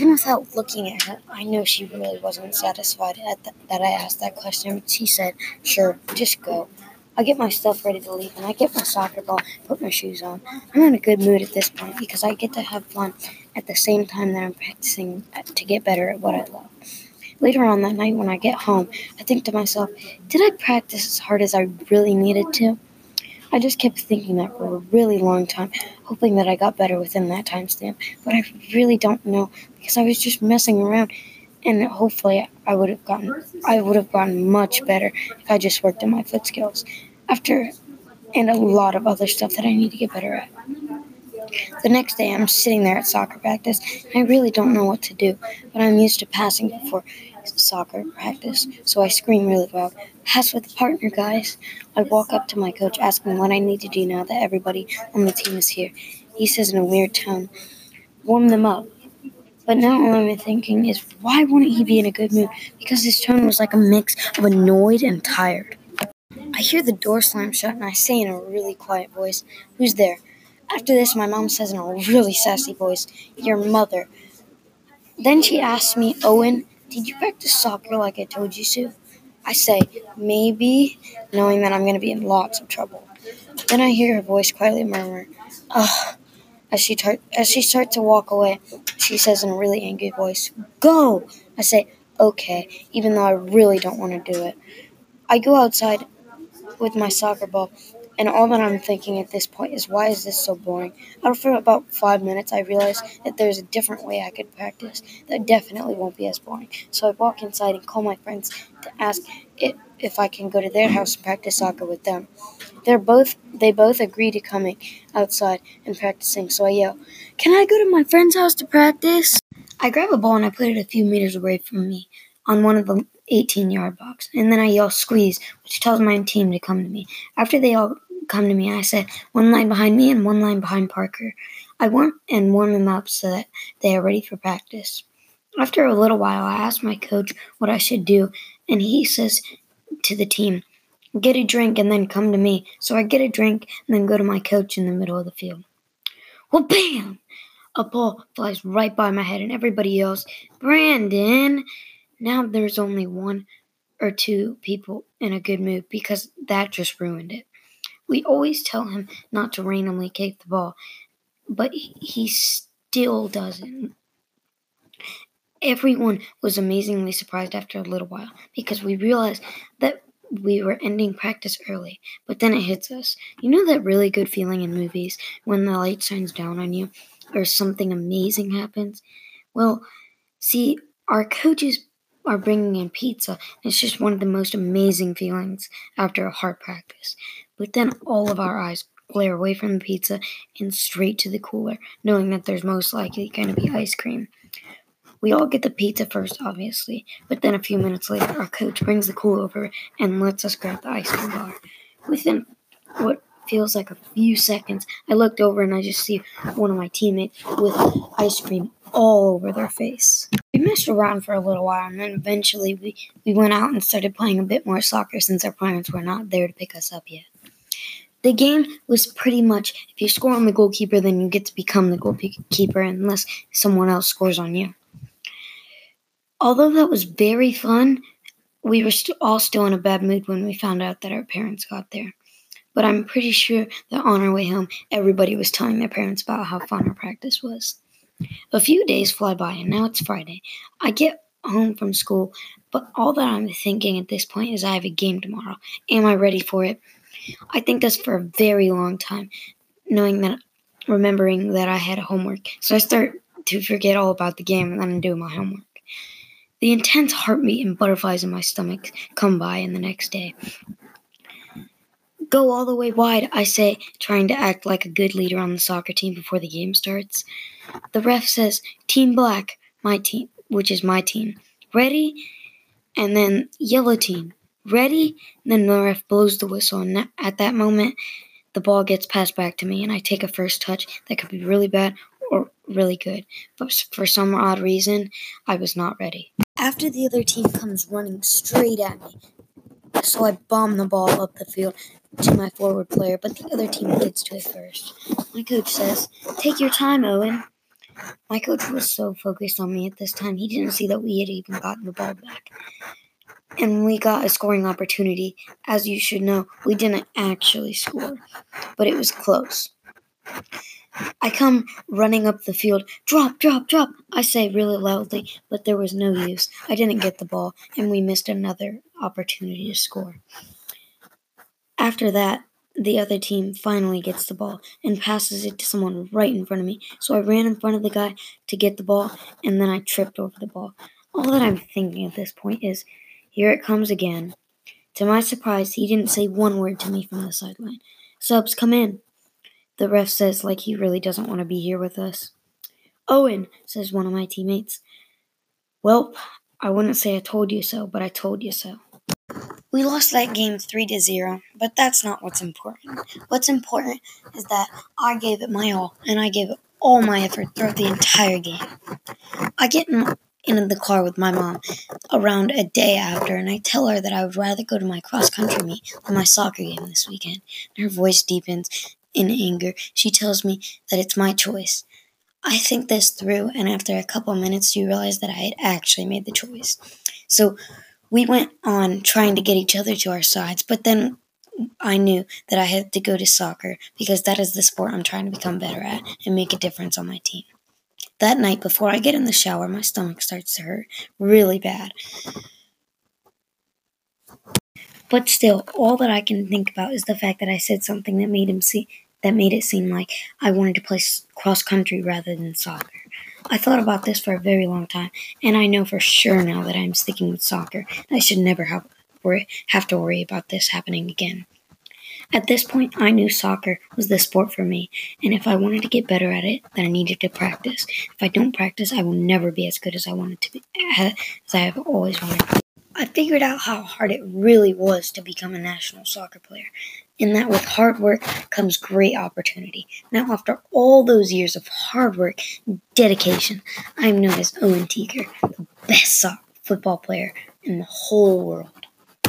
Even without looking at her, I know she really wasn't satisfied at th- that I asked that question. but She said, Sure, just go. I get my stuff ready to leave and I get my soccer ball, put my shoes on. I'm in a good mood at this point because I get to have fun at the same time that I'm practicing uh, to get better at what I love. Later on that night, when I get home, I think to myself, did I practice as hard as I really needed to? I just kept thinking that for a really long time, hoping that I got better within that time stamp. But I really don't know because I was just messing around, and hopefully I would have gotten I would have gotten much better if I just worked on my foot skills. After and a lot of other stuff that I need to get better at. The next day, I'm sitting there at soccer practice, and I really don't know what to do, but I'm used to passing before soccer practice, so I scream really loud, Pass with a partner, guys. I walk up to my coach, asking what I need to do now that everybody on the team is here. He says in a weird tone, Warm them up. But now all I'm thinking is, why wouldn't he be in a good mood? Because his tone was like a mix of annoyed and tired. I hear the door slam shut, and I say in a really quiet voice, Who's there? After this, my mom says in a really sassy voice, Your mother. Then she asks me, Owen, did you practice soccer like I told you to? I say, maybe, knowing that I'm going to be in lots of trouble. Then I hear her voice quietly murmur, ugh. As she, tar- as she starts to walk away, she says in a really angry voice, Go! I say, Okay, even though I really don't want to do it. I go outside with my soccer ball and all that I'm thinking at this point is, why is this so boring? After about five minutes, I realize that there's a different way I could practice that definitely won't be as boring. So I walk inside and call my friends to ask if, if I can go to their house and practice soccer with them. They're both they both agree to coming outside and practicing. So I yell, "Can I go to my friend's house to practice?" I grab a ball and I put it a few meters away from me on one of the 18 yard box. And then I yell squeeze, which tells my team to come to me. After they all come to me. I said one line behind me and one line behind Parker. I warm and warm them up so that they are ready for practice. After a little while, I asked my coach what I should do, and he says to the team, Get a drink and then come to me. So I get a drink and then go to my coach in the middle of the field. Well, bam! A ball flies right by my head, and everybody yells, Brandon! Now there's only one or two people in a good mood because that just ruined it. We always tell him not to randomly kick the ball, but he still doesn't. Everyone was amazingly surprised after a little while because we realized that we were ending practice early, but then it hits us. You know that really good feeling in movies when the light shines down on you or something amazing happens? Well, see, our coaches are bringing in pizza. It's just one of the most amazing feelings after a hard practice. But then all of our eyes glare away from the pizza and straight to the cooler, knowing that there's most likely going to be ice cream. We all get the pizza first, obviously, but then a few minutes later, our coach brings the cooler over and lets us grab the ice cream bar. Within what feels like a few seconds, I looked over and I just see one of my teammates with ice cream all over their face. We messed around for a little while, and then eventually we, we went out and started playing a bit more soccer since our parents were not there to pick us up yet. The game was pretty much if you score on the goalkeeper, then you get to become the goalkeeper unless someone else scores on you. Although that was very fun, we were st- all still in a bad mood when we found out that our parents got there. But I'm pretty sure that on our way home, everybody was telling their parents about how fun our practice was. A few days fly by, and now it's Friday. I get home from school, but all that I'm thinking at this point is I have a game tomorrow. Am I ready for it? I think that's for a very long time, knowing that, remembering that I had homework. So I start to forget all about the game and then I'm doing my homework. The intense heartbeat and butterflies in my stomach come by in the next day. Go all the way wide, I say, trying to act like a good leader on the soccer team before the game starts. The ref says, Team Black, my team, which is my team. Ready? And then Yellow Team, Ready? Then the ref blows the whistle, and at that moment, the ball gets passed back to me, and I take a first touch that could be really bad or really good. But for some odd reason, I was not ready. After the other team comes running straight at me, so I bomb the ball up the field to my forward player, but the other team gets to it first. My coach says, Take your time, Owen. My coach was so focused on me at this time, he didn't see that we had even gotten the ball back. And we got a scoring opportunity. As you should know, we didn't actually score, but it was close. I come running up the field. Drop, drop, drop, I say really loudly, but there was no use. I didn't get the ball, and we missed another opportunity to score. After that, the other team finally gets the ball and passes it to someone right in front of me. So I ran in front of the guy to get the ball, and then I tripped over the ball. All that I'm thinking at this point is here it comes again. To my surprise, he didn't say one word to me from the sideline. Subs, come in. The ref says, like he really doesn't want to be here with us. Owen, says one of my teammates. Well, I wouldn't say I told you so, but I told you so. We lost that game 3 to 0, but that's not what's important. What's important is that I gave it my all, and I gave it all my effort throughout the entire game. I get in, the car with my mom around a day after, and I tell her that I would rather go to my cross country meet than my soccer game this weekend. Her voice deepens in anger. She tells me that it's my choice. I think this through, and after a couple minutes, you realize that I had actually made the choice. So we went on trying to get each other to our sides, but then I knew that I had to go to soccer because that is the sport I'm trying to become better at and make a difference on my team. That night, before I get in the shower, my stomach starts to hurt really bad. But still, all that I can think about is the fact that I said something that made him see that made it seem like I wanted to play cross country rather than soccer. I thought about this for a very long time, and I know for sure now that I'm sticking with soccer. I should never have, have to worry about this happening again. At this point, I knew soccer was the sport for me, and if I wanted to get better at it, then I needed to practice. If I don't practice, I will never be as good as I wanted to be, as I have always wanted. I figured out how hard it really was to become a national soccer player, and that with hard work comes great opportunity. Now, after all those years of hard work and dedication, I am known as Owen Teaker, the best soccer football player in the whole world.